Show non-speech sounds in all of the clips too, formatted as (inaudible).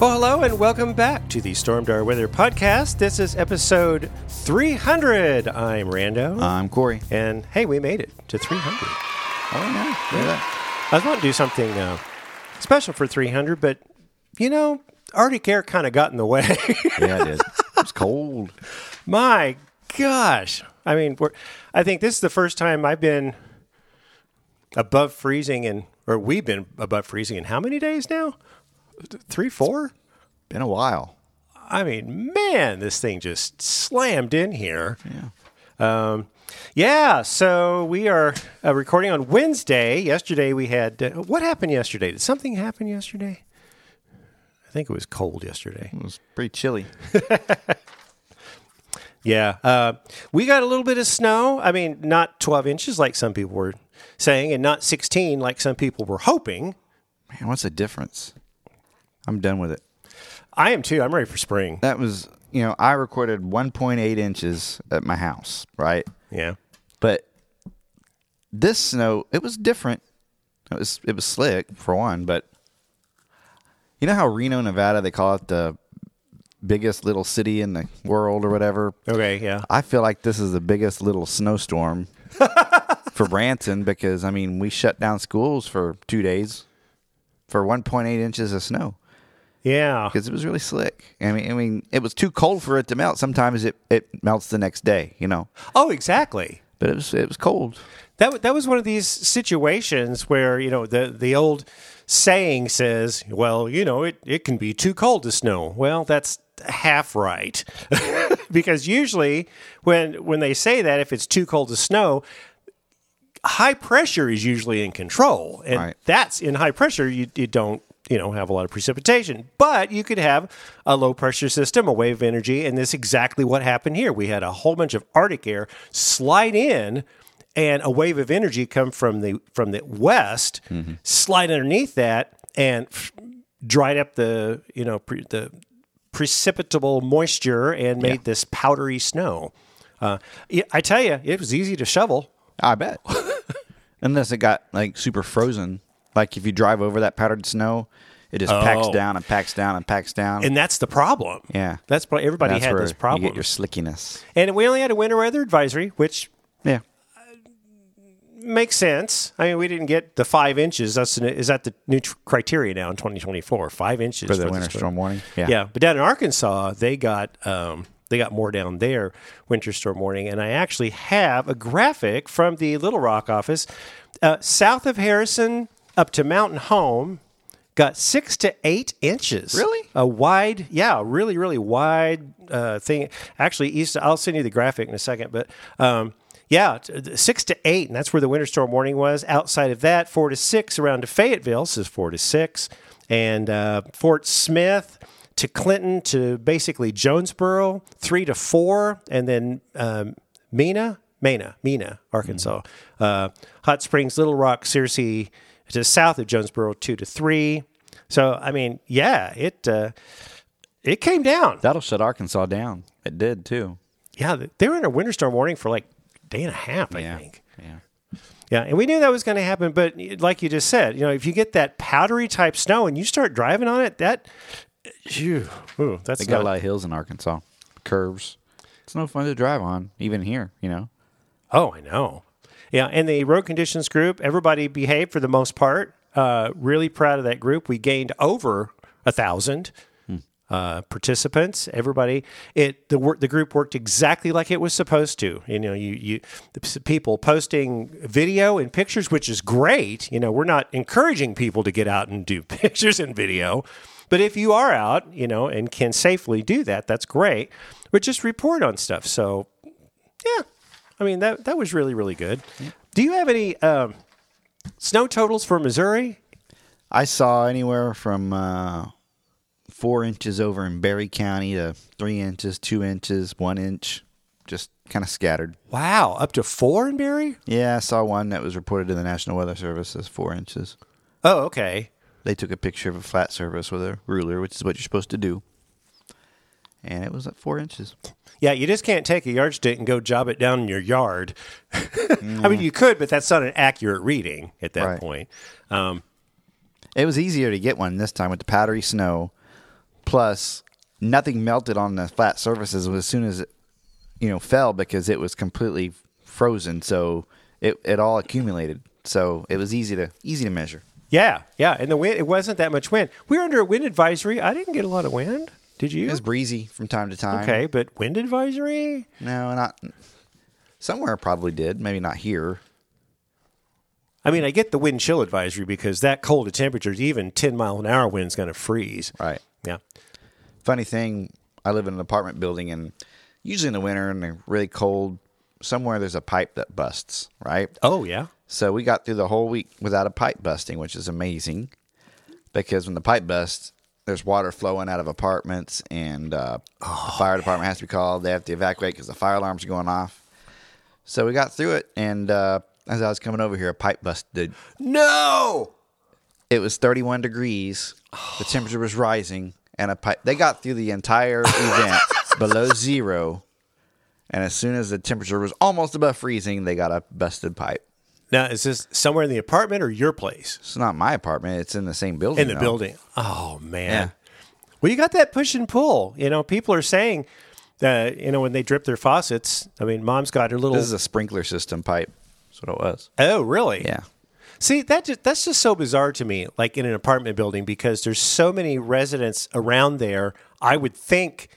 Well, hello and welcome back to the Stormdar Weather Podcast. This is episode 300. I'm Rando. I'm Corey. and hey, we made it to 300. Oh, yeah. Look at that. I was wanting to do something uh, special for 300, but you know, Arctic air kind of got in the way. (laughs) Yeah, it did. It's cold. My gosh. I mean, we're, I think this is the first time I've been above freezing and or we've been above freezing in how many days now? Three, four? Been a while. I mean, man, this thing just slammed in here. Yeah. Um, yeah, so we are uh, recording on Wednesday. Yesterday we had. Uh, what happened yesterday? Did something happen yesterday? I think it was cold yesterday. It was pretty chilly. (laughs) Yeah. Uh, we got a little bit of snow. I mean, not 12 inches like some people were saying, and not 16 like some people were hoping. Man, what's the difference? I'm done with it. I am too. I'm ready for spring. That was, you know, I recorded 1.8 inches at my house, right? Yeah. But this snow, it was different. It was it was slick for one, but you know how Reno, Nevada, they call it the biggest little city in the world or whatever. Okay. Yeah. I feel like this is the biggest little snowstorm (laughs) for Branson because I mean we shut down schools for two days for 1.8 inches of snow Yeah. because it was really slick. I mean, I mean it was too cold for it to melt. Sometimes it, it melts the next day, you know, Oh, exactly. but it was it was cold. That that was one of these situations where you know the the old saying says, "Well, you know, it it can be too cold to snow." Well, that's half right, (laughs) because usually when when they say that, if it's too cold to snow, high pressure is usually in control, and Right. that's in high pressure. You you don't you know have a lot of precipitation, but you could have a low pressure system, a wave of energy, and this is exactly what happened here. We had a whole bunch of Arctic air slide in and a wave of energy come from the from the west, slide underneath that, and f- dried up the you know pre, the precipitable moisture and made this powdery snow. Uh, I tell you, it was easy to shovel. I bet. (laughs) Unless it got like super frozen, like if you drive over that powdered snow, it just packs Oh. down and packs down and packs down. And that's the problem. yeah, That's everybody that's had where this problem. You get your slickiness. and we only had a winter weather advisory, which Yeah, makes sense. I mean, we didn't get the five inches. That's is that the new tr- criteria now in 2024? Five inches for the winter storm warning. Yeah, but down in Arkansas, they got um, they got more down there winter storm warning, and I actually have a graphic from the Little Rock office uh, south of Harrison up to Mountain Home. Got six to eight inches. Really? A wide, yeah, really, really wide uh, thing. Actually, east. I'll send you the graphic in a second, but um, yeah, six to eight, and that's where the winter storm warning was. Outside of that, four to six around to Fayetteville says four to six, and uh, Fort Smith to Clinton to basically Jonesboro, three to four, and then um, Mena, Mena, Mena, Arkansas, uh, Hot Springs, Little Rock, Searcy to south of Jonesboro, two to three. So I mean, yeah, it uh, it came down. that'll shut Arkansas down. It did too. Yeah, they were in a winter storm warning for like a day and a half, I Yeah, think. yeah. Yeah, and we knew that was going to happen, but like you just said, you know, if you get that powdery type snow and you start driving on it, that, phew, ooh, that's They got not, a lot of hills in Arkansas, curves. It's no fun to drive on, even here. You know. Oh, I know. Yeah, and the road conditions group, everybody behaved for the most part. Uh, really proud of that group. We gained over a thousand. uh, participants, everybody. It the work the group worked exactly like it was supposed to. You know, you you the people posting video and pictures, which is great. You know, we're not encouraging people to get out and do (laughs) pictures and video, but if you are out, you know, and can safely do that, that's great. But just report on stuff. So, yeah, I mean that that was really really good. Do you have any um, snow totals for Missouri? I saw anywhere from uh, four inches over in Barry County to three inches, two inches, one inch, just kind of scattered. Wow, up to four in Barry? Yeah, I saw one that was reported to the National Weather Service as four inches. Oh, okay. They took a picture of a flat surface with a ruler, which is what you're supposed to do. And it was at four inches. Yeah, you just can't take a yardstick and go job it down in your yard. (laughs) I mean, you could, but that's not an accurate reading at that Right. point. Um, It was easier to get one this time with the powdery snow. Plus, nothing melted on the flat surfaces as soon as it, you know, fell because it was completely frozen. So it, it all accumulated. So it was easy to easy to measure. yeah, yeah, and the wind it wasn't that much wind. We were under a wind advisory. I didn't get a lot of wind. Did you? It was breezy from time to time. okay, but wind advisory. No, not somewhere. Probably did. Maybe not here. I mean, I get the wind chill advisory because that cold of temperatures, even ten mile an hour wind's going to freeze. Right. Yeah. Funny thing, I live in an apartment building, and usually in the winter and they're really cold, somewhere there's a pipe that busts. Right. Oh yeah. So we got through the whole week without a pipe busting, which is amazing. Because when the pipe busts, there's water flowing out of apartments, and uh, the fire department has to be called. They have to evacuate because the fire alarms are going off. So we got through it, and uh, as I was coming over here, a pipe busted. No. It was 31 degrees. The temperature was rising, and a pipe. They got through the entire event (laughs) below zero, and as soon as the temperature was almost above freezing, they got a busted pipe. Now, is this somewhere in the apartment or your place? It's not my apartment. It's in the same building. in the though. building. Oh man. Yeah. Well, you got that push and pull. You know, people are saying that you know when they drip their faucets. I mean, mom's got her little. This is a sprinkler system pipe. That's what it was. oh, really? Yeah. See, that just, that's just so bizarre to me. Like in an apartment building, because there's so many residents around there. I would think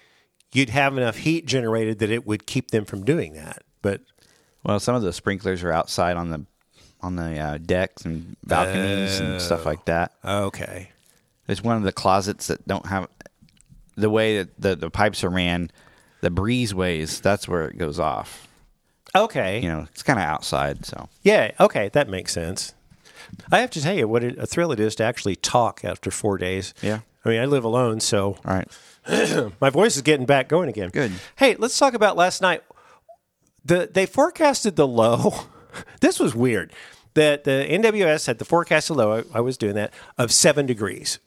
you'd have enough heat generated that it would keep them from doing that. But Well, some of the sprinklers are outside on the on the uh, decks and balconies and stuff like that. okay, It's one of the closets that don't have the way that the, the pipes are ran. The breezeways, that's where it goes off. okay, You know, it's kind of outside. So yeah, okay, that makes sense. I have to tell you what a thrill it is to actually talk after four days. Yeah. I mean, I live alone, so all right. (clears throat) My voice is getting back going again. Good. Hey, let's talk about last night. The they forecasted the low. (laughs) (laughs) this was weird. That the NWS had the forecast low. I, I was doing that of seven degrees.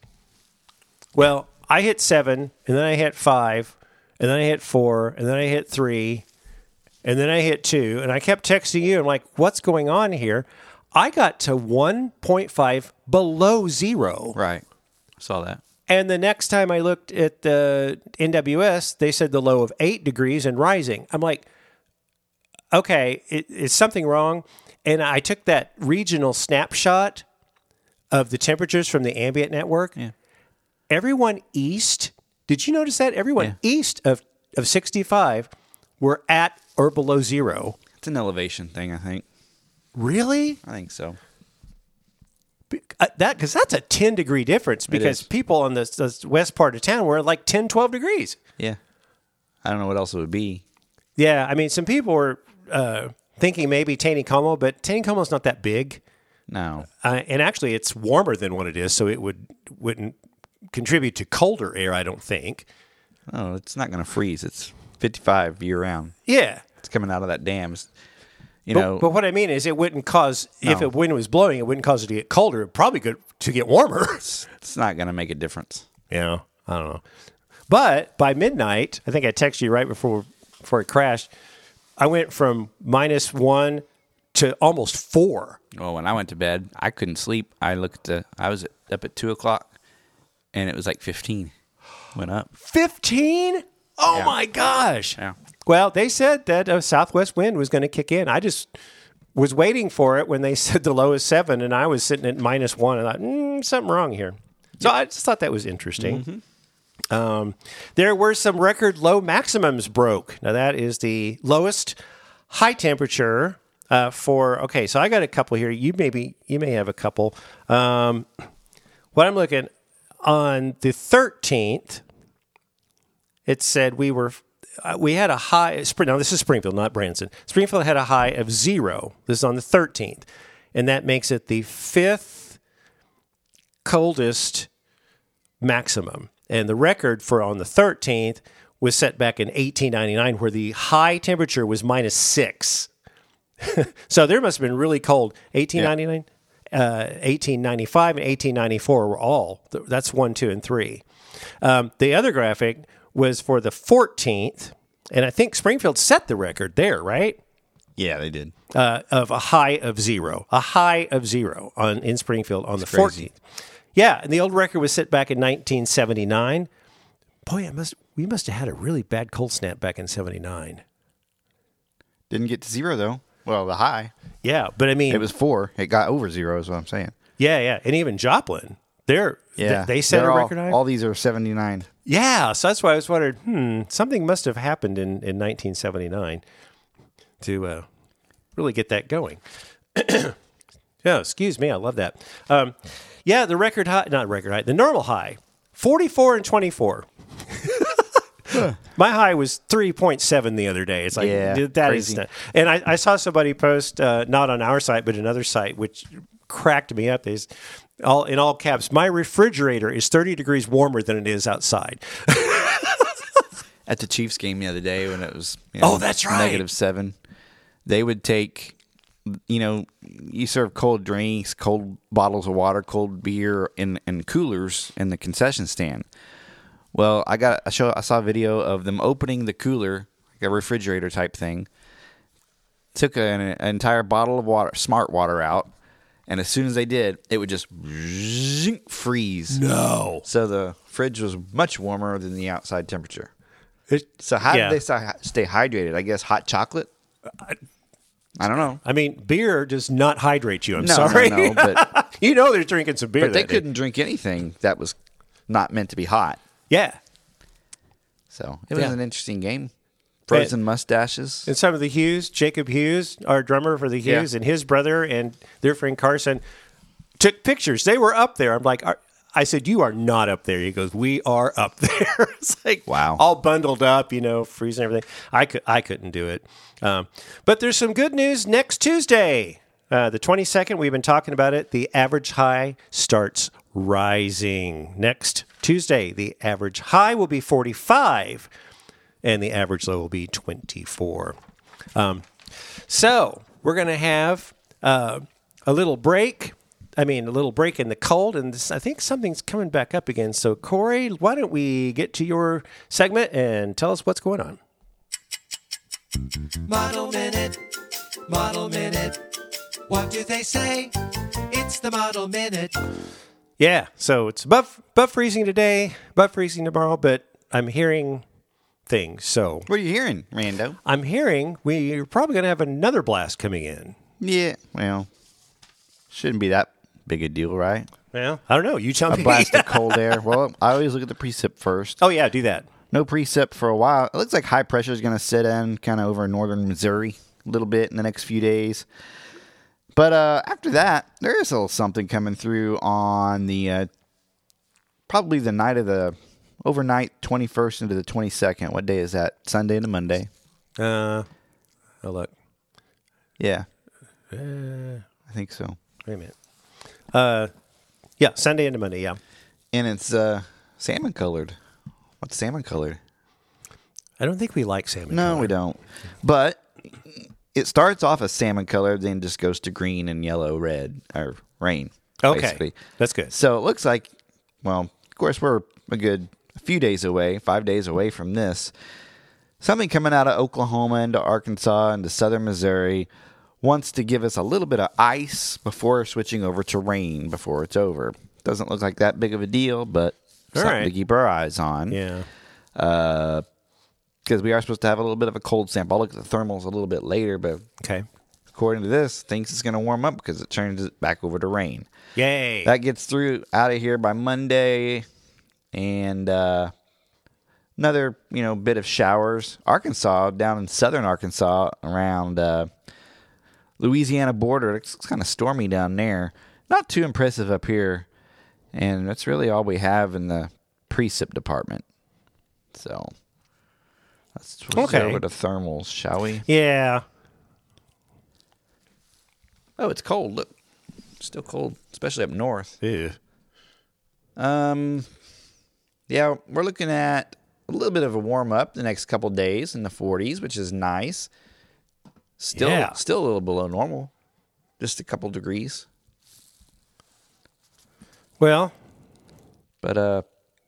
Well, I hit seven, and then I hit five, and then I hit four, and then I hit three, and then I hit two, and I kept texting you. I'm like, "What's going on here?" I got to 1.5 below zero. Right. Saw that. And the next time I looked at the NWS, they said the low of eight degrees and rising. I'm like, okay, it, is something wrong? And I took that regional snapshot of the temperatures from the ambient network. Yeah. Everyone east, did you notice that? Everyone Yeah. east of, of 65 were at or below zero. It's an elevation thing, I think. Really? I think so. Uh, that because that's a 10 degree difference because people on the, the west part of town were like 10, 12 degrees. Yeah. I don't know what else it would be. Yeah, I mean, some people were uh, thinking maybe Taneycomo, but Taneycomo's not that big, No. uh, and actually, it's warmer than what it is, so it would wouldn't contribute to colder air. I don't think. No, it's not going to freeze. It's 55 year round. Yeah, It's coming out of that dam. You but, know, but what I mean is, it wouldn't cause if No. a wind was blowing, it wouldn't cause it to get colder. It probably good to get warmer. (laughs) it's not going to make a difference. you know, I don't know. But by midnight, I think I texted you right before before it crashed. I went from minus one to almost four. Well, when I went to bed, I couldn't sleep. I looked. At, I was up at two o'clock, and it was like fifteen. Went up. 15? Oh Yeah. my gosh. Yeah. Well, they said that a southwest wind was going to kick in. I just was waiting for it when they (laughs) said the low is seven, and I was sitting at minus one. And I thought, mm, something wrong here. So I just thought that was interesting. Mm-hmm. Um, there were some record low maximums broke. Now that is the lowest high temperature uh, for. Okay, so I got a couple here. You maybe you may have a couple. Um, what I'm looking on the 13th, it said we were uh, we had a high. Now this is Springfield, not Branson. Springfield had a high of zero. This is on the 13th, and that makes it the fifth coldest maximum. And the record for on the 13th was set back in 1899, where the high temperature was minus six. (laughs) so there must have been really cold. 1899, uh, 1895, and 1894 were all. That's one, two, and three. Um, the other graphic was for the 14th, and I think Springfield set the record there, right? Yeah, they did. uh, of a high of zero, a high of zero on in Springfield on the crazy. 14th. Yeah, and the old record was set back in 1979. Boy, it must we must have had a really bad cold snap back in 79. Didn't get to zero though. Well, the high. Yeah, but I mean, It was four. It got over zero. Is what I'm saying. yeah, yeah, and even Joplin, they're Yeah, they, they set a all- record high. All these are 79. yeah, so that's why I was wondering, hmm, something must have happened in in 1979 to uh, really get that going. (clears throat) yeah, excuse me, I love that. Um, yeah, the record high, not record high, the normal high, 44 and 24. (laughs) My high was 3.7 the other day. It's like, Yeah, dude, that is crazy. not- And I, I saw somebody post, uh, not on our site, but another site, which cracked me up. Is all in all caps, my refrigerator is 30 degrees warmer than it is outside. (laughs) At the Chiefs game the other day when it was you Oh, that's right. negative seven, they would take, you know, you serve cold drinks, cold bottles of water, cold beer in in coolers in the concession stand. Well, I got I show I saw a video of them opening the cooler, like a refrigerator type thing. Took an, an entire bottle of water, smart water out, and as soon as they did, it would just freeze. No. So the fridge was much warmer than the outside temperature. It, So how Yeah. did they stay, stay hydrated? I guess hot chocolate. I don't know. I mean, beer does not hydrate you. I'm No, sorry. no, no, but (laughs) you know they're drinking some beer. but they day. couldn't drink anything that was not meant to be hot. Yeah. So it was Yeah. an interesting game. Frozen mustaches. And some of the Hughes, Jacob Hughes, our drummer for the Yeah. Hughes, and his brother and their friend Carson took pictures. They were up there. I'm like, are, I said, "You are not up there." He goes, "We are up (laughs) there." (laughs) it's like Wow. all bundled up, you know, freezing everything. I could, I couldn't do it. Um, but there's some good news next Tuesday, uh, the 22nd. We've been talking about it. The average high starts rising next Tuesday. The average high will be 45 and the average low will be 24. Um, so we're going to have uh, a little break. I mean, a little break in the cold, and this, I think something's coming back up again. So, Corey, why don't we get to your segment and tell us what's going on? Model Minute, Model Minute. What do they say? It's the Model Minute. Yeah, so it's above, above freezing today, above freezing tomorrow, but I'm hearing things. So What are you hearing, Rando? I'm hearing we're probably going to have another blast coming in. Yeah, well, shouldn't be that big a deal, right? Yeah, I don't know. You tell A me. blast of (laughs) cold air. Well, I always look at the precip first. oh, yeah, do that. No precip for a while. It looks like high pressure is going to sit in kind of over northern Missouri a little bit in the next few days. But uh, after that, there is a little something coming through on the uh, probably the night of the overnight 21st into the 22nd. What day is that? Sunday into Monday. Uh, oh, look. Yeah. I think so. Wait a minute. Uh, yeah, Sunday into Monday. Yeah, And it's uh, salmon colored. What's salmon colored? I don't think we like salmon. No, color. we don't. But it starts off as salmon colored, then just goes to green and yellow, red, or rain. Okay, basically. that's good. So it looks like, well, of course, we're a good few days away, five days away from this. Something coming out of Oklahoma into Arkansas into southern Missouri wants to give us a little bit of ice before switching over to rain before it's over. Doesn't look like that big of a deal, but All something right. to keep our eyes on Yeah. because we are supposed to have a little bit of a cold sample. I'll look at the thermals a little bit later, but Okay. according to this, things is going to warm up because it turns it back over to rain. Yay. That gets through out of here by Monday, and uh, another you know bit of showers. Arkansas down in southern Arkansas around uh, Louisiana border. It's kind of stormy down there. Not too impressive up here, and that's really all we have in the precip department. So let's switch Okay. over to thermals, shall we? Yeah. Oh, it's cold. Look, still cold, especially up north. Ew. Um, yeah, we're looking at a little bit of a warm up the next couple days in the 40s, which is nice. Still, Yeah. still a little below normal, just a couple degrees. Well, But uh,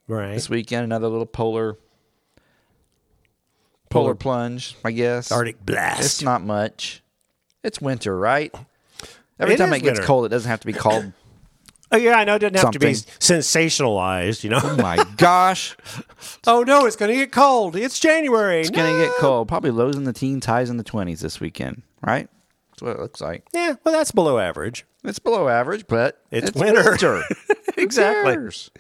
right. this weekend another little polar, polar Polar- plunge, I guess. Arctic blast. It's not much. It's winter, right? Every It time it gets winter. cold, it doesn't have to be called. Oh yeah, I know. It doesn't have to be sensationalized, you know. oh my gosh, (laughs) oh no, it's going to get cold. It's January. it's gonna get cold. Probably lows in the teens, highs in the twenties this weekend, right? That's what it looks like. Yeah, well, that's below average. It's below average, but It's winter. winter. (laughs) Exactly. cares?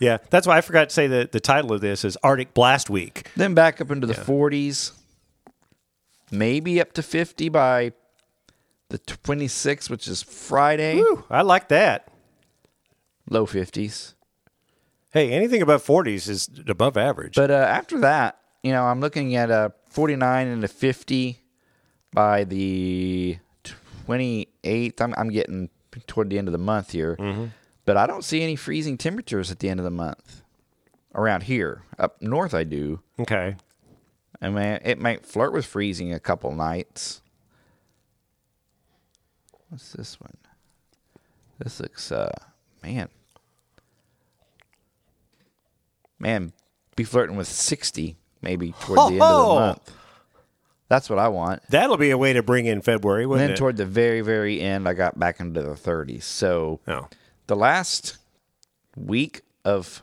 Yeah, that's why I forgot to say that the title of this is Arctic Blast Week. Then back up into the 40s, maybe up to 50 by the 26th, which is Friday. Whew, I like that. Low 50s. Hey, anything above 40s is above average. But uh, after that, you know, I'm looking at a 49 and a 50 by the 28th. I'm, I'm getting toward the end of the month here. But I don't see any freezing temperatures at the end of the month around here. Up north, I do. okay. I mean, it might flirt with freezing a couple nights. What's this one? This looks, uh, man. Man, be flirting with 60 maybe toward the end of Ho-ho! the month. That's what I want. That'll be a way to bring in February, And wouldn't then it? toward the very, very end, I got back into the 30s. So oh. the last week of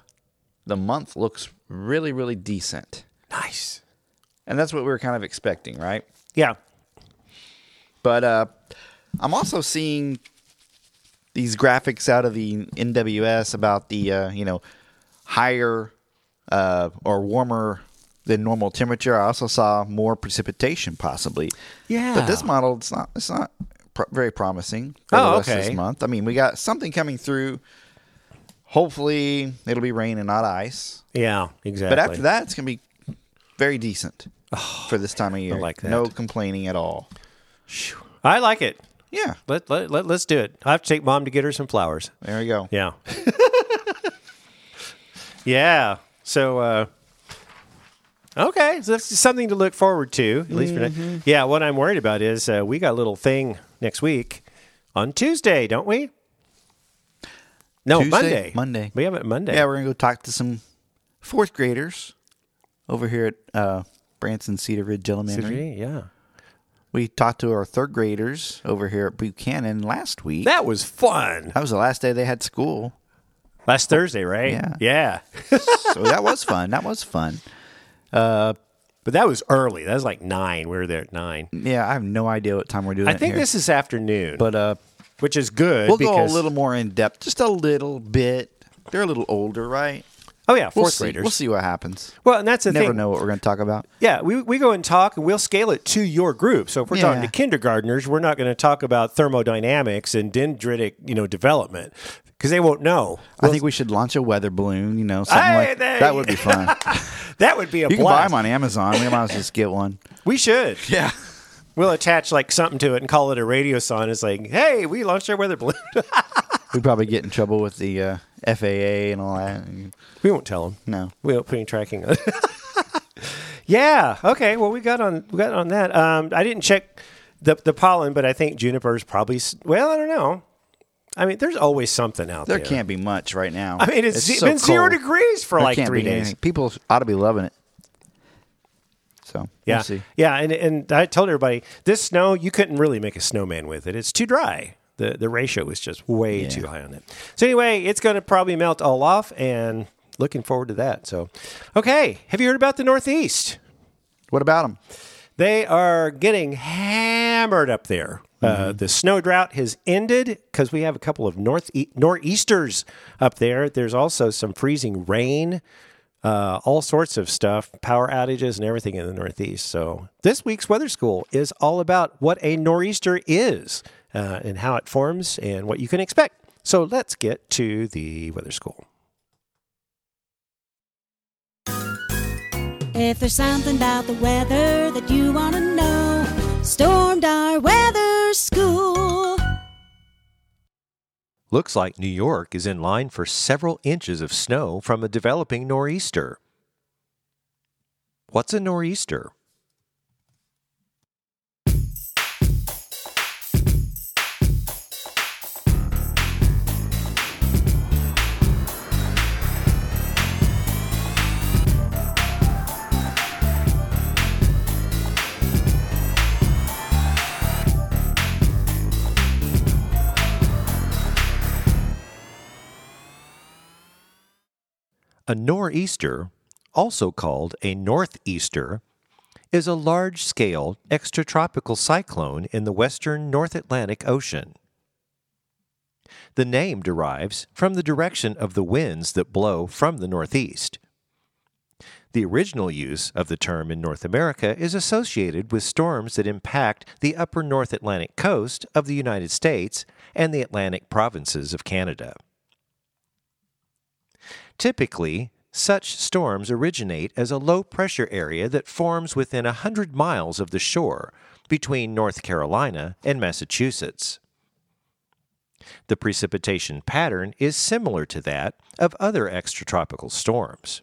the month looks really, really decent. Nice. And that's what we were kind of expecting, right? Yeah. But uh, I'm also seeing these graphics out of the NWS about the uh, you know higher uh, or warmer than normal temperature. I also saw more precipitation possibly. Yeah. But this model it's not it's not pro- very promising for Oh, the rest of okay. this month. I mean, we got something coming through. Hopefully, it'll be rain and not ice. Yeah, exactly. But after that, it's gonna be very decent for this time of year. like that. No complaining at all. I like it. Yeah, Let, let, let, let's do it. I have to take mom to get her some flowers. there we go. Yeah. (laughs) yeah. So, uh, okay. So that's something to look forward to, at least for Mm-hmm. now. Yeah. What I'm worried about is uh, we got a little thing next week on Tuesday, don't we? No, Tuesday? Monday. Monday. We have it Monday. Yeah, we're gonna go talk to some fourth graders over here at uh, Branson Cedar Ridge Elementary. Yeah. We talked to our third graders over here at Buchanan last week. That was fun. that was the last day they had school, Last Thursday, right? Yeah. Yeah. so that was fun. That was fun. But that was early. That was like nine. We were there at nine. Yeah, I have no idea what time we're doing. I think here. this is afternoon, but uh, which is good. we'll go a little more in depth, just a little bit. They're a little older, right? Oh yeah, 4th We'll see. graders. We'll see what happens. Well, and that's the Never thing. know what we're going to talk about. Yeah, we, we go and talk, and we'll scale it to your group. So if we're talking to kindergartners, we're not going to talk about thermodynamics and dendritic, you know, development because they won't know. I think we should launch a weather balloon. You know, something Hey, like there that you- would be fun. (laughs) That would be a You can buy blast. them on Amazon. We might as well just get one. (laughs) We should. Yeah. We'll attach like something to it and call it a radiosonde. It's like, hey, we launched our weather balloon. (laughs) We'd probably get in trouble with the uh, FAA and all that. we won't tell them. No. We won't put any tracking on. it. yeah. Okay. Well, we got on. We got on that. Um, I didn't check the the pollen, but I think juniper's probably. s- Well, I don't know. I mean, there's always something out There there. can't be much right now. I mean, it's, ze- so been zero degrees for There like can't three days. anything. People ought to be loving it. So Yeah, we'll see. yeah, and and I told everybody this snow you couldn't really make a snowman with it. It's too dry. The the ratio is just way Yeah. too high on it. So anyway, it's going to probably melt all off, and looking forward to that. So, okay, have you heard about the Northeast? What about them? They are getting hammered up there. Uh, the snow drought has ended because we have a couple of north nor'easters up there. There's also some freezing rain uh, all sorts of stuff, power outages and everything in the Northeast. So this week's Weather School is all about what a nor'easter is uh, and how it forms and what you can expect. So let's get to the Weather School. If there's something about the weather that you want to know, Stormdar Weather School. Looks like New York is in line for several inches of snow from a developing nor'easter. What's a nor'easter? A nor'easter, also called a northeaster, is a large scale extratropical cyclone in the western North Atlantic Ocean. The name derives from the direction of the winds that blow from the northeast. The original use of the term in North America is associated with storms that impact the upper North Atlantic coast of the United States and the Atlantic provinces of Canada. Typically, such storms originate as a low pressure area that forms within 100 miles of the shore between North Carolina and Massachusetts. The precipitation pattern is similar to that of other extratropical storms.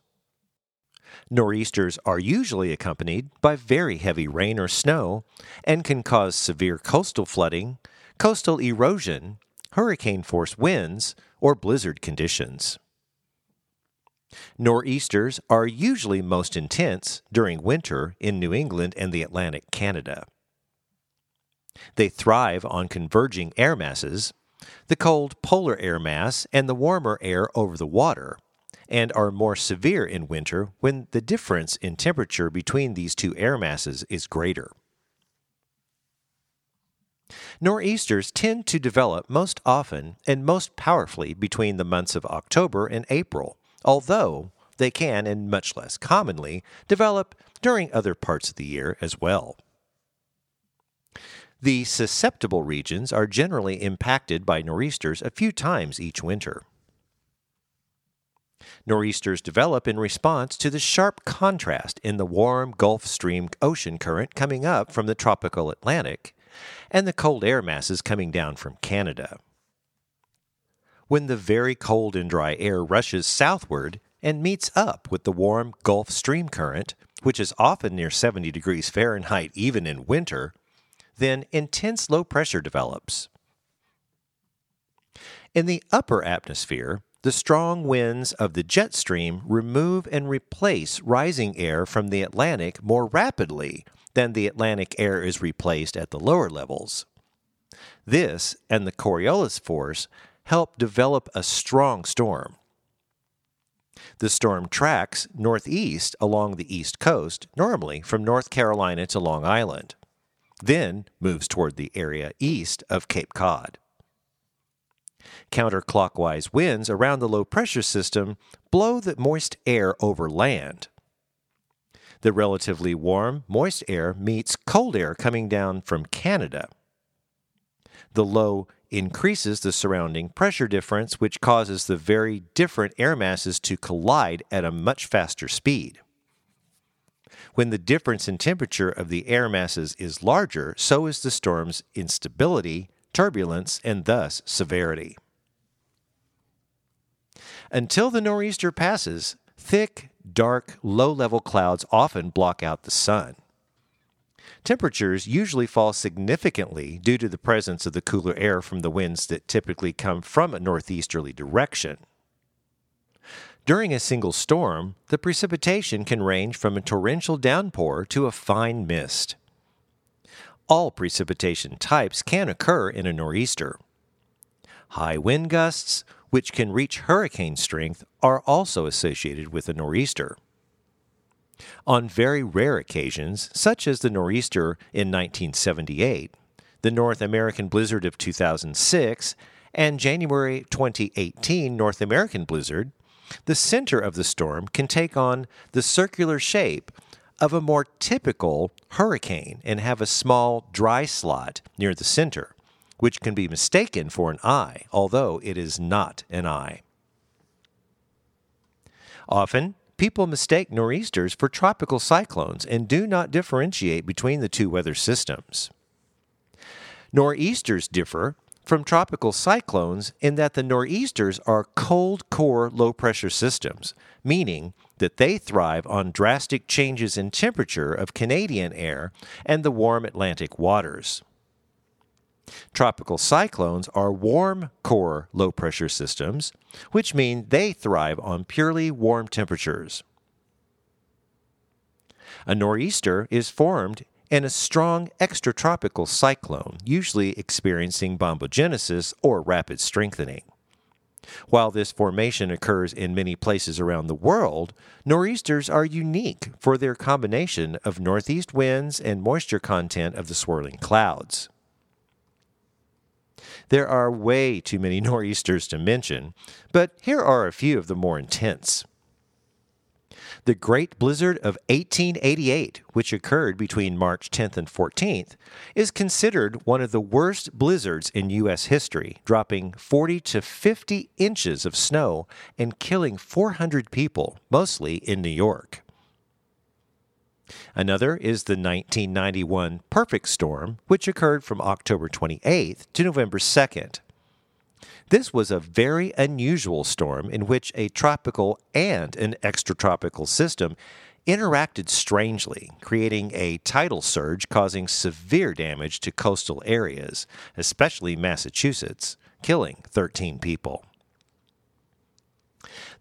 Nor'easters are usually accompanied by very heavy rain or snow and can cause severe coastal flooding, coastal erosion, hurricane force winds, or blizzard conditions. Nor'easters are usually most intense during winter in New England and the Atlantic Canada. They thrive on converging air masses, the cold polar air mass and the warmer air over the water, and are more severe in winter when the difference in temperature between these two air masses is greater. Nor'easters tend to develop most often and most powerfully between the months of October and April, although they can, and much less commonly, develop during other parts of the year as well. The susceptible regions are generally impacted by nor'easters a few times each winter. Nor'easters develop in response to the sharp contrast in the warm Gulf Stream ocean current coming up from the tropical Atlantic and the cold air masses coming down from Canada when the very cold and dry air rushes southward and meets up with the warm Gulf Stream current, which is often near 70 degrees Fahrenheit even in winter, then intense low pressure develops. In the upper atmosphere, the strong winds of the jet stream remove and replace rising air from the Atlantic more rapidly than the Atlantic air is replaced at the lower levels. This and the Coriolis force help develop a strong storm. The storm tracks northeast along the east coast, normally from North Carolina to Long Island, then moves toward the area east of Cape Cod. Counterclockwise winds around the low pressure system blow the moist air over land. The relatively warm, moist air meets cold air coming down from Canada. The low increases the surrounding pressure difference, which causes the very different air masses to collide at a much faster speed. When the difference in temperature of the air masses is larger, so is the storm's instability, turbulence, and thus severity. Until the nor'easter passes, thick, dark, low level clouds often block out the sun. Temperatures usually fall significantly due to the presence of the cooler air from the winds that typically come from a northeasterly direction. During a single storm, the precipitation can range from a torrential downpour to a fine mist. All precipitation types can occur in a nor'easter. High wind gusts, which can reach hurricane strength, are also associated with a nor'easter. On very rare occasions, such as the nor'easter in 1978, the North American blizzard of 2006, and January 2018 North American blizzard, the center of the storm can take on the circular shape of a more typical hurricane and have a small dry slot near the center, which can be mistaken for an eye, although it is not an eye. Often, people mistake nor'easters for tropical cyclones and do not differentiate between the two weather systems. Nor'easters differ from tropical cyclones in that the nor'easters are cold core low pressure systems, meaning that they thrive on drastic changes in temperature of Canadian air and the warm Atlantic waters. Tropical cyclones are warm core low pressure systems, which mean they thrive on purely warm temperatures. A nor'easter is formed in a strong extratropical cyclone, usually experiencing bombogenesis or rapid strengthening. While this formation occurs in many places around the world, nor'easters are unique for their combination of northeast winds and moisture content of the swirling clouds. There are way too many (laughs) nor'easters to mention, but here are a few of the more intense. The Great Blizzard of 1888, which occurred between March 10th and 14th, is considered one of the worst blizzards in U.S. history, dropping 40 to 50 inches of snow and killing 400 people, mostly in New York. Another is the 1991 Perfect Storm, which occurred from October 28th to November 2nd. This was a very unusual storm in which a tropical and an extratropical system interacted strangely, creating a tidal surge causing severe damage to coastal areas, especially Massachusetts, killing 13 people.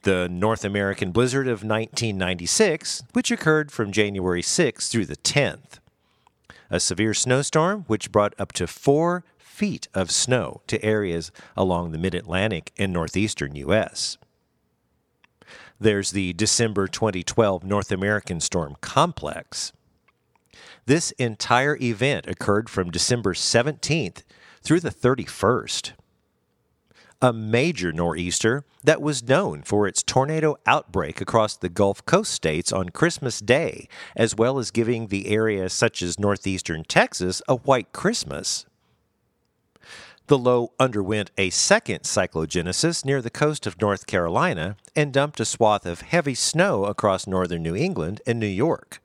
The North American blizzard of 1996, which occurred from January 6th through the 10th. A severe snowstorm which brought up to four feet of snow to areas along the mid Atlantic and northeastern U.S. There's the December 2012 North American Storm Complex. This entire event occurred from December 17th through the 31st. A major nor'easter that was known for its tornado outbreak across the Gulf Coast states on Christmas Day, as well as giving the area such as northeastern Texas a white Christmas. The low underwent a second cyclogenesis near the coast of North Carolina and dumped a swath of heavy snow across northern New England and New York.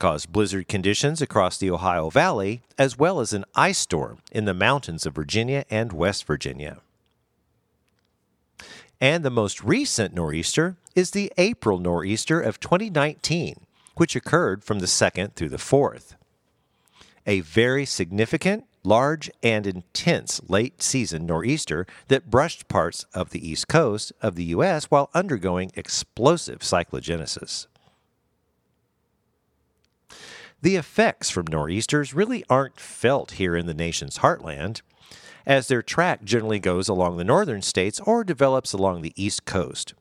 Caused blizzard conditions across the Ohio Valley, as well as an ice storm in the mountains of Virginia and West Virginia. And the most recent nor'easter is the April nor'easter of 2019, which occurred from the 2nd through the 4th. A very significant, large, and intense late season nor'easter that brushed parts of the east coast of the U.S. while undergoing explosive cyclogenesis. The effects from nor'easters really aren't felt here in the nation's heartland as their track generally goes along the northern states or develops along the east coast.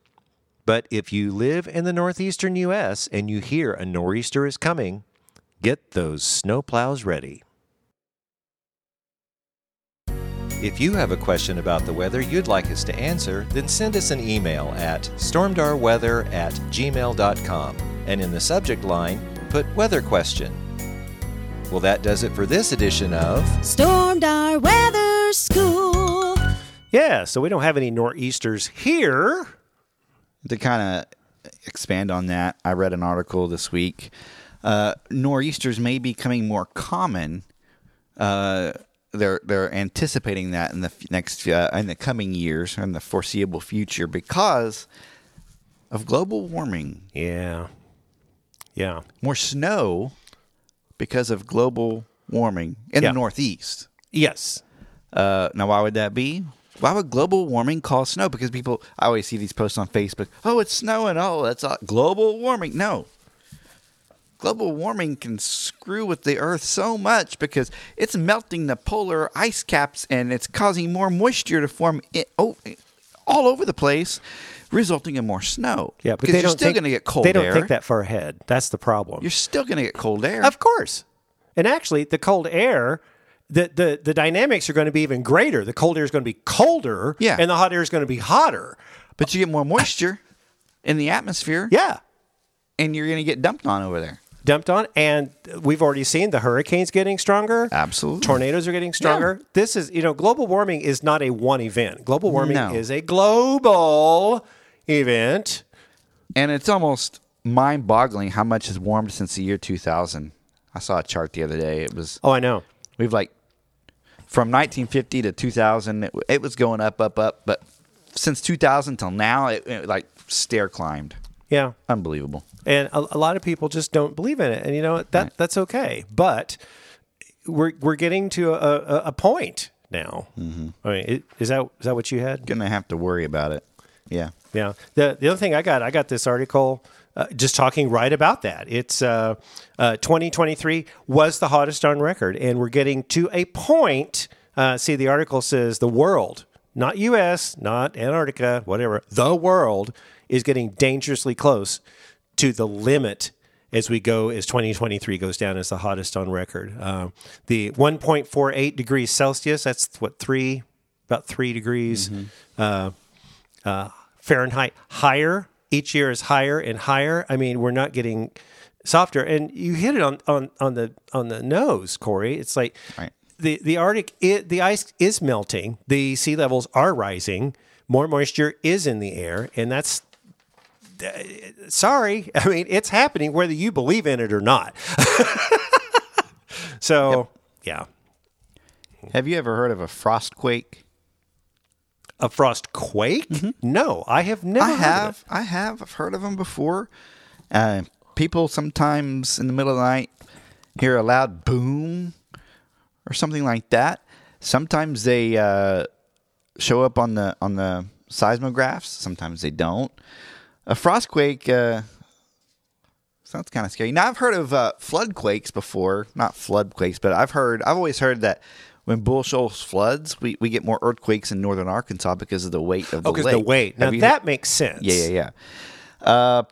But if you live in the northeastern U.S. and you hear a nor'easter is coming, get those snowplows ready. If you have a question about the weather you'd like us to answer, then send us an email at stormdarweather at gmail.com and in the subject line, put weather question. Well, that does it for this edition of Stormdar weather school. Yeah, so we don't have any nor'easters here. To kind of expand on that, I read an article this week. Uh, nor'easters may be becoming more common. Uh, they're they're anticipating that in the f- next uh, in the coming years or in the foreseeable future because of global warming. Yeah. Yeah. More snow because of global warming in Yeah. the Northeast. Yes. Uh, now, why would that be? Why would global warming cause snow? Because people, I always see these posts on Facebook. Oh, it's snowing. Oh, that's uh, global warming. No. Global warming can screw with the earth so much because it's melting the polar ice caps and it's causing more moisture to form i oh, all over the place, resulting in more snow. Yeah, because you're still going to get cold They don't air. think that far ahead. That's the problem. You're still going to get cold air. Of course. And actually, the cold air, the, the, the dynamics are going to be even greater. The cold air is going to be colder, Yeah. and the hot air is going to be hotter But you get more moisture in the atmosphere, Yeah. and you're going to get dumped on over there. Dumped on. And we've already seen the hurricanes getting stronger. Absolutely. Tornadoes are getting stronger. This is, you know, global warming is not a one event. Global warming No. is a global event. And it's almost mind boggling how much has warmed since the year 2000. I saw a chart the other day. It was, Oh, I know. we've like, from 1950 to 2000, it, it was going up, up, up. But since 2000 till now, it, it like stair climbed. Yeah. Unbelievable. And a, a lot of people just don't believe in it. And you know that that's okay. But we're we're getting to a, a, a point now. Mm-hmm. i mean it, is that is that what you had? Gonna have to worry about it. Yeah. yeah. The the other thing i got i got this article uh, just talking right about that. It's uh, uh, 2023 was the hottest on record and we're getting to a point uh, see the article says the world not us not antarctica whatever the world is getting dangerously close to the limit as we go as 2023 goes down as the hottest on record um, the 1.48 degrees celsius that's what three about three degrees uh, uh, Fahrenheit higher. Each year is higher and higher. I mean, we're not getting softer. And you hit it on, on, on the on the nose, Corey. It's like Right. the the Arctic, it, the ice is melting. The sea levels are rising. More moisture is in the air, and that's sorry. (laughs) I mean, it's happening whether you believe in it or not. (laughs) so, yeah, Have you ever heard of a frost quake? a frost quake? No, I have never. I heard of it. have. I have. I've heard of them before. Uh, people sometimes in the middle of the night hear a loud boom or something like that. Sometimes they uh, show up on the on the seismographs. Sometimes they don't. A frostquake uh, sounds kind of scary. Now I've heard of uh, floodquakes before, not floodquakes, but I've heard. I've always heard that. When Bull Shoals floods, we, we get more earthquakes in northern Arkansas because of the weight of the Oh, because lake. the weight. Now that makes sense. yeah, yeah, yeah. Uh,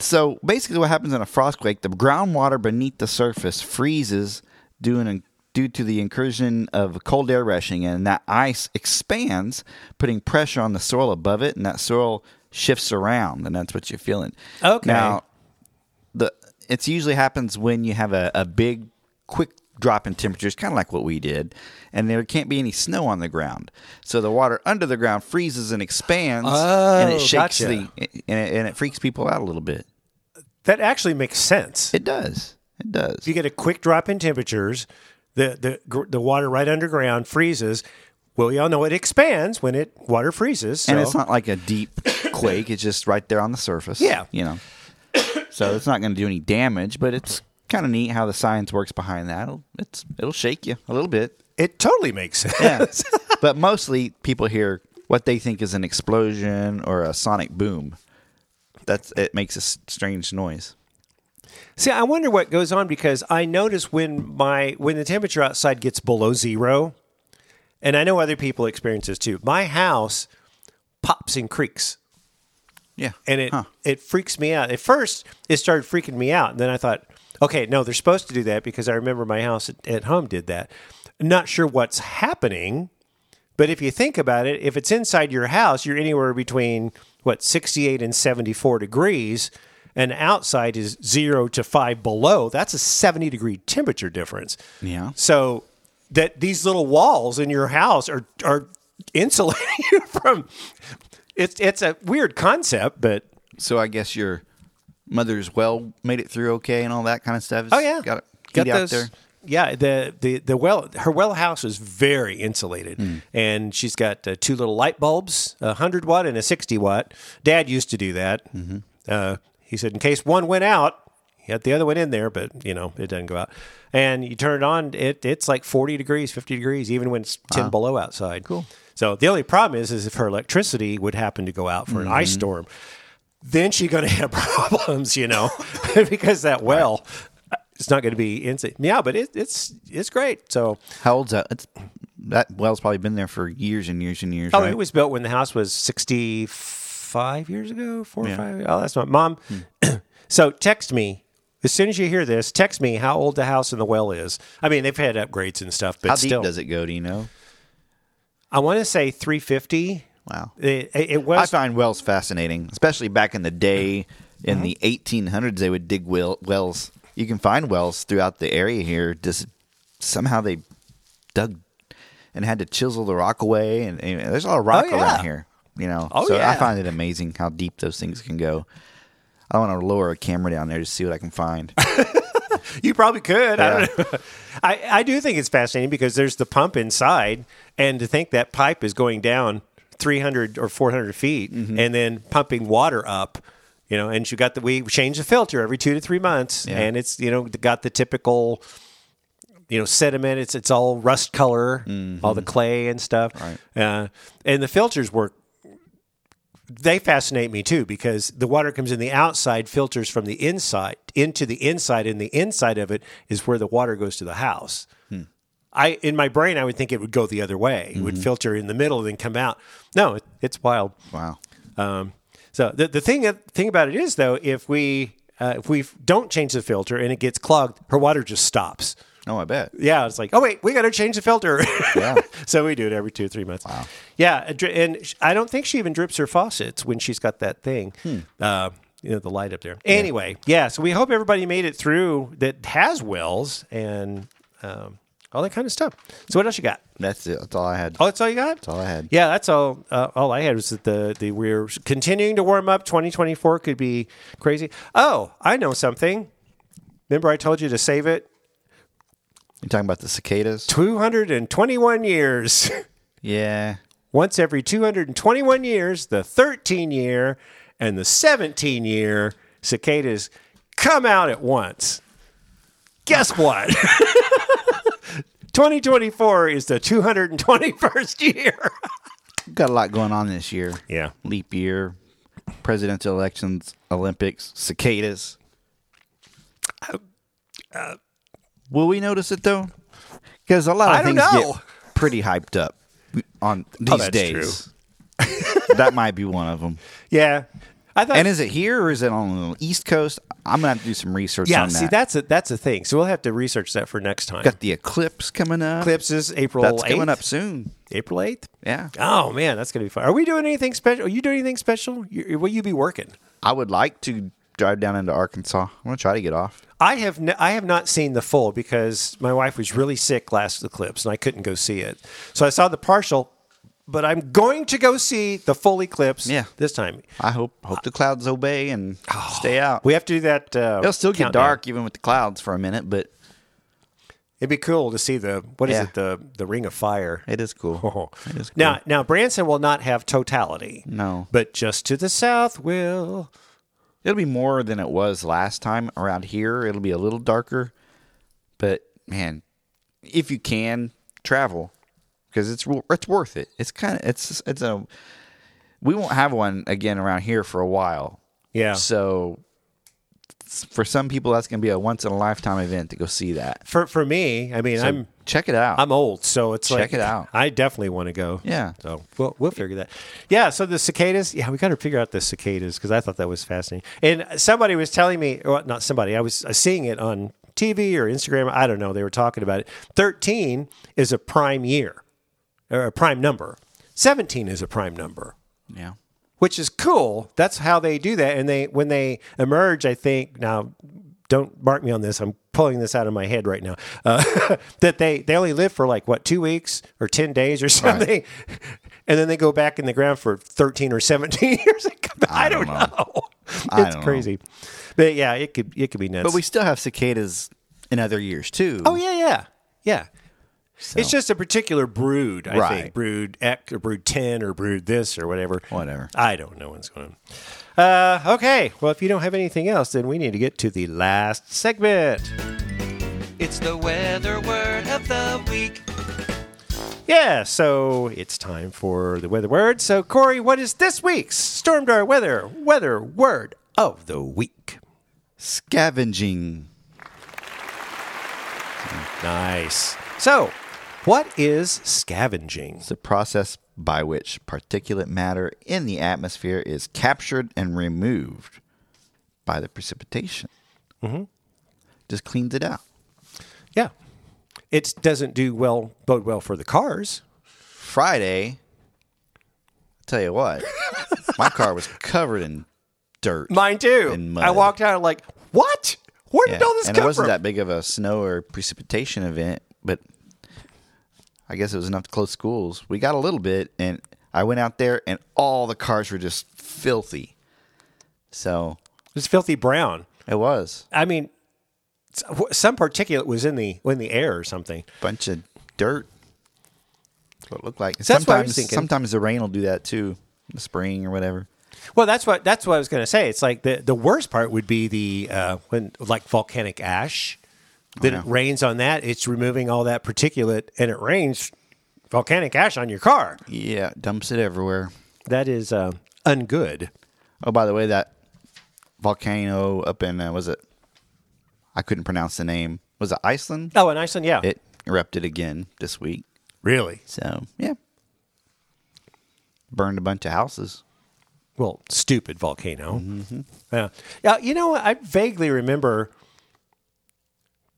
so basically, what happens in a frostquake? The groundwater beneath the surface freezes due, an, due to the incursion of cold air rushing, and that ice expands, putting pressure on the soil above it, and that soil shifts around, and that's what you're feeling. Okay. Now, the it usually happens when you have a, a big, quick drop in temperatures, kind of like what we did, and there can't be any snow on the ground. So the water under the ground freezes and expands, and Oh, it shakes gotcha. the and it, and it freaks people out a little bit. That actually makes sense. It does. It does. If you get a quick drop in temperatures, the the the water right underground freezes. Well, y'all know it expands when it water freezes. So. and it's not like a deep (coughs) quake; it's just right there on the surface. Yeah. you know. So it's not going to do any damage, but it's kind of neat how the science works behind that. It'll, it's it'll shake you a little bit. it totally makes sense. Yeah. (laughs) but mostly people hear what they think is an explosion or a sonic boom. That's it makes a strange noise. See, I wonder what goes on because I notice when my when the temperature outside gets below zero, and I know other people experience this too. My house pops and creaks. Yeah. and it Huh. it freaks me out. At first, it started freaking me out, and then I thought, okay, no, they're supposed to do that because I remember my house at, at home did that. Not sure what's happening, but if you think about it, if it's inside your house, you're anywhere between what 68 and 74 degrees, and outside is zero to five below. That's a 70 degree temperature difference. Yeah. So that these little walls in your house are are insulating (laughs) you from. It's it's a weird concept, but So I guess your mother's well made it through okay and all that kind of stuff. It's Oh yeah, got it got those. there. Yeah, the, the the well, her well house is very insulated, Hmm. and she's got uh, two little light bulbs, a hundred watt and a sixty watt. Dad used to do that. Mm-hmm. Uh, he said in case one went out, he had the other one in there, but you know it doesn't go out. And you turn it on, it it's like forty degrees, fifty degrees, even when it's ten below outside. Cool. So the only problem is, is if her electricity would happen to go out for an ice Mm-hmm. storm, then she's going (laughs) to have problems, you know, (laughs) because that well, it's not going to be insane. Yeah, but it, it's it's great. So, How old's that? It's, that well's probably been there for years and years and years. oh, right? it was built when the house was sixty five years ago, four or five. Oh, that's my mom. (clears throat) so text me as soon as you hear this. Text me how old the house and the well is. I mean, they've had upgrades and stuff, but How still, deep does it go? Do you know? I want to say three fifty. Wow. It, it, it I find wells fascinating, especially back in the day in uh-huh. the 1800s. They would dig well, wells. You can find wells throughout the area here. Just somehow they dug and had to chisel the rock away, and, and there's a lot of rock Oh, yeah. around here. You know, Oh, so I find it amazing how deep those things can go. I want to lower a camera down there to see what I can find. (laughs) You probably could. I, Yeah. don't know. (laughs) I I do think it's fascinating because there's the pump inside, and to think that pipe is going down 300 or 400 feet Mm-hmm. and then pumping water up. You know, and you got the we change the filter every two to three months, Yeah. and it's you know got the typical. You know, sediment. It's it's all rust color, all the clay and stuff. Mm-hmm. Right. Uh, and the filters work they fascinate me too because the water comes in the outside, filters from the inside into the inside, and the inside of it is where the water goes to the house. I in my brain I would think it would go the other way. It would filter in the middle and then come out. No, it, it's wild. Wow. Um, so the the thing thing about it is though, if we uh, if we don't change the filter and it gets clogged, her water just stops. Oh, I bet. Yeah, it's like, oh wait, we got to change the filter. Yeah. (laughs) so we do it every two or three months. Wow. Yeah, and I don't think she even drips her faucets when she's got that thing. Hmm. Uh, you know, the light up there. Anyway, yeah. So we hope everybody made it through that has wells and um, all that kind of stuff. So what else you got? That's it. That's all I had. Oh, that's all you got. That's all I had. Yeah, that's all. Uh, all I had was that the the we're continuing to warm up. Twenty twenty four could be crazy. Oh, I know something. Remember, I told you to save it. You talking about the cicadas? Two hundred and twenty one years. (laughs) Yeah. Once every 221 years, the 13 year and the 17 year cicadas come out at once. Guess what? (laughs) 2024 is the 221st year. Got a lot going on this year. Yeah. Leap year, presidential elections, Olympics, cicadas. Uh, Will we notice it though? Because a lot of things know. get pretty hyped up on (laughs) oh, these Oh, that's days. (laughs) that might be one of them. Yeah. I thought And is it here or is it on the East Coast? I'm gonna have to do some research Yeah, on that. see that's a that's a thing. So we'll have to research that for next time. Got the eclipse coming up. Eclipse is April That's 8th. coming up soon. April 8th? Yeah. Oh man, that's going to be fun. Are we doing anything special? Are you doing anything special? You, will you be working? I would like to drive down into Arkansas. I'm gonna try to get off. I have n- I have not seen the full because my wife was really sick last eclipse and I couldn't go see it. So I saw the partial, but I'm going to go see the full eclipse Yeah. this time. I hope hope the clouds obey and stay out. We have to do that. Uh, It'll still get countdown. dark even with the clouds for a minute, but It'd be cool to see the what is Yeah. it the the ring of fire. it is cool. Oh. It is cool. Now now Branson will not have totality. No. but just to the south will. It'll be more than it was last time around here. It'll be a little darker, but man, if you can travel, because it's it's worth it. It's kind of it's it's a we won't have one again around here for a while. Yeah. So for some people, that's going to be a once in a lifetime event to go see that. For for me, I mean, So I'm check it out. I'm old, so it's Check like it out. I definitely want to go. Yeah. So we'll we'll figure that. Yeah. So the cicadas. Yeah, we got to figure out the cicadas because I thought that was fascinating. And somebody was telling me, well, not somebody. I was uh, seeing it on TV or Instagram. I don't know. They were talking about it. Thirteen is a prime year, or a prime number. Seventeen is a prime number yeah. Which is cool. That's how they do that. And they when they emerge, I think now. Don't mark me on this. I'm pulling this out of my head right now. Uh, (laughs) that they they only live for like what two weeks or ten days or something, (laughs) and then they go back in the ground for thirteen or seventeen (laughs) years. come back. I, don't don't know. know. I It's don't know. crazy, but yeah, it could it could be nuts. But we still have cicadas in other years too. oh yeah yeah yeah. It's just a particular brood, I Right. think. Brood X or brood 10 or brood this or whatever. Whatever. I don't know what's going on. Uh, okay. Well, if you don't have anything else, then we need to get to the last segment. It's the weather word of the week. Yeah, so it's time for the weather word. So, Corey, what is this week's Stormdar weather weather word of the week? Scavenging. Nice. So, what is scavenging? It's the process by which particulate matter in the atmosphere is captured and removed by the precipitation. Mm-hmm. Just cleans it out. Yeah. It doesn't do well, bode well for the cars. Friday, I'll tell you what, (laughs) my car was covered in dirt. Mine too. And. I walked out like, what? Where did all this and come it wasn't from? that big of a snow or precipitation event, but I guess it was enough to close schools. We got a little bit, and I went out there, and all the cars were just filthy. So It was filthy brown. it was I mean, some particulate was in the in the air or something. a bunch of dirt. That's what it looked like. And That's what I was sometimes, thinking. sometimes the rain will do that too, in the spring or whatever. Well, that's what that's what I was going to say. It's like the the worst part would be the uh, when like volcanic ash. Then yeah. it rains on that. It's removing all that particulate, and it rains volcanic ash on your car. Yeah, dumps it everywhere. That is uh, ungood. Oh, by the way, that volcano up in uh, was it? I couldn't pronounce the name. Was it Iceland? Oh, in Iceland, yeah, It erupted again this week. really. So yeah, burned a bunch of houses. Well, stupid volcano. Yeah, yeah. You know, I vaguely remember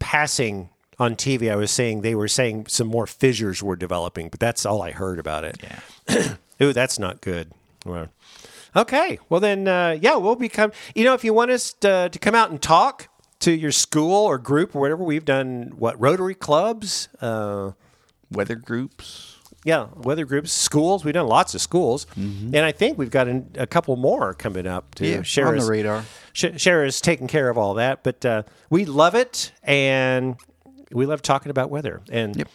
passing on TV. I was saying they were saying some more fissures were developing, but that's all I heard about it. Yeah. (clears throat) Ooh, that's not good. Well, okay. Well, then, uh, yeah, we'll become. You know, if you want us to, to come out and talk to your school or group or whatever, we've done what Rotary clubs. Uh, Weather groups. Yeah, weather groups, schools. We've done lots of schools, and I think we've got an, a couple more coming up to Yeah, share on the radar. Sh- Share is taking care of all that, but uh, we love it, and we love talking about weather. And Yep.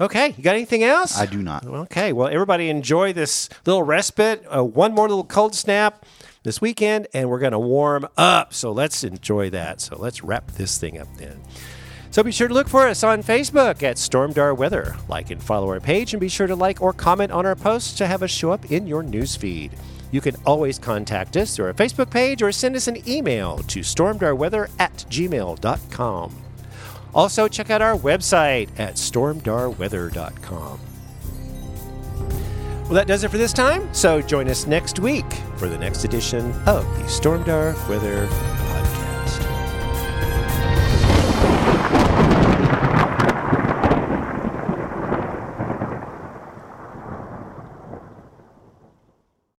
okay, you got anything else? I do not. Okay, well, everybody enjoy this little respite. Uh, one more little cold snap this weekend, and we're going to warm up. So let's enjoy that. So let's wrap this thing up then. So be sure to look for us on Facebook at Stormdar Weather. Like and follow our page, and be sure to like or comment on our posts to have us show up in your news feed. You can always contact us through our Facebook page or send us an email to stormdarweather at gmail.com. Also, check out our website at stormdarweather.com. Well, that does it for this time. So join us next week for the next edition of the Stormdar Weather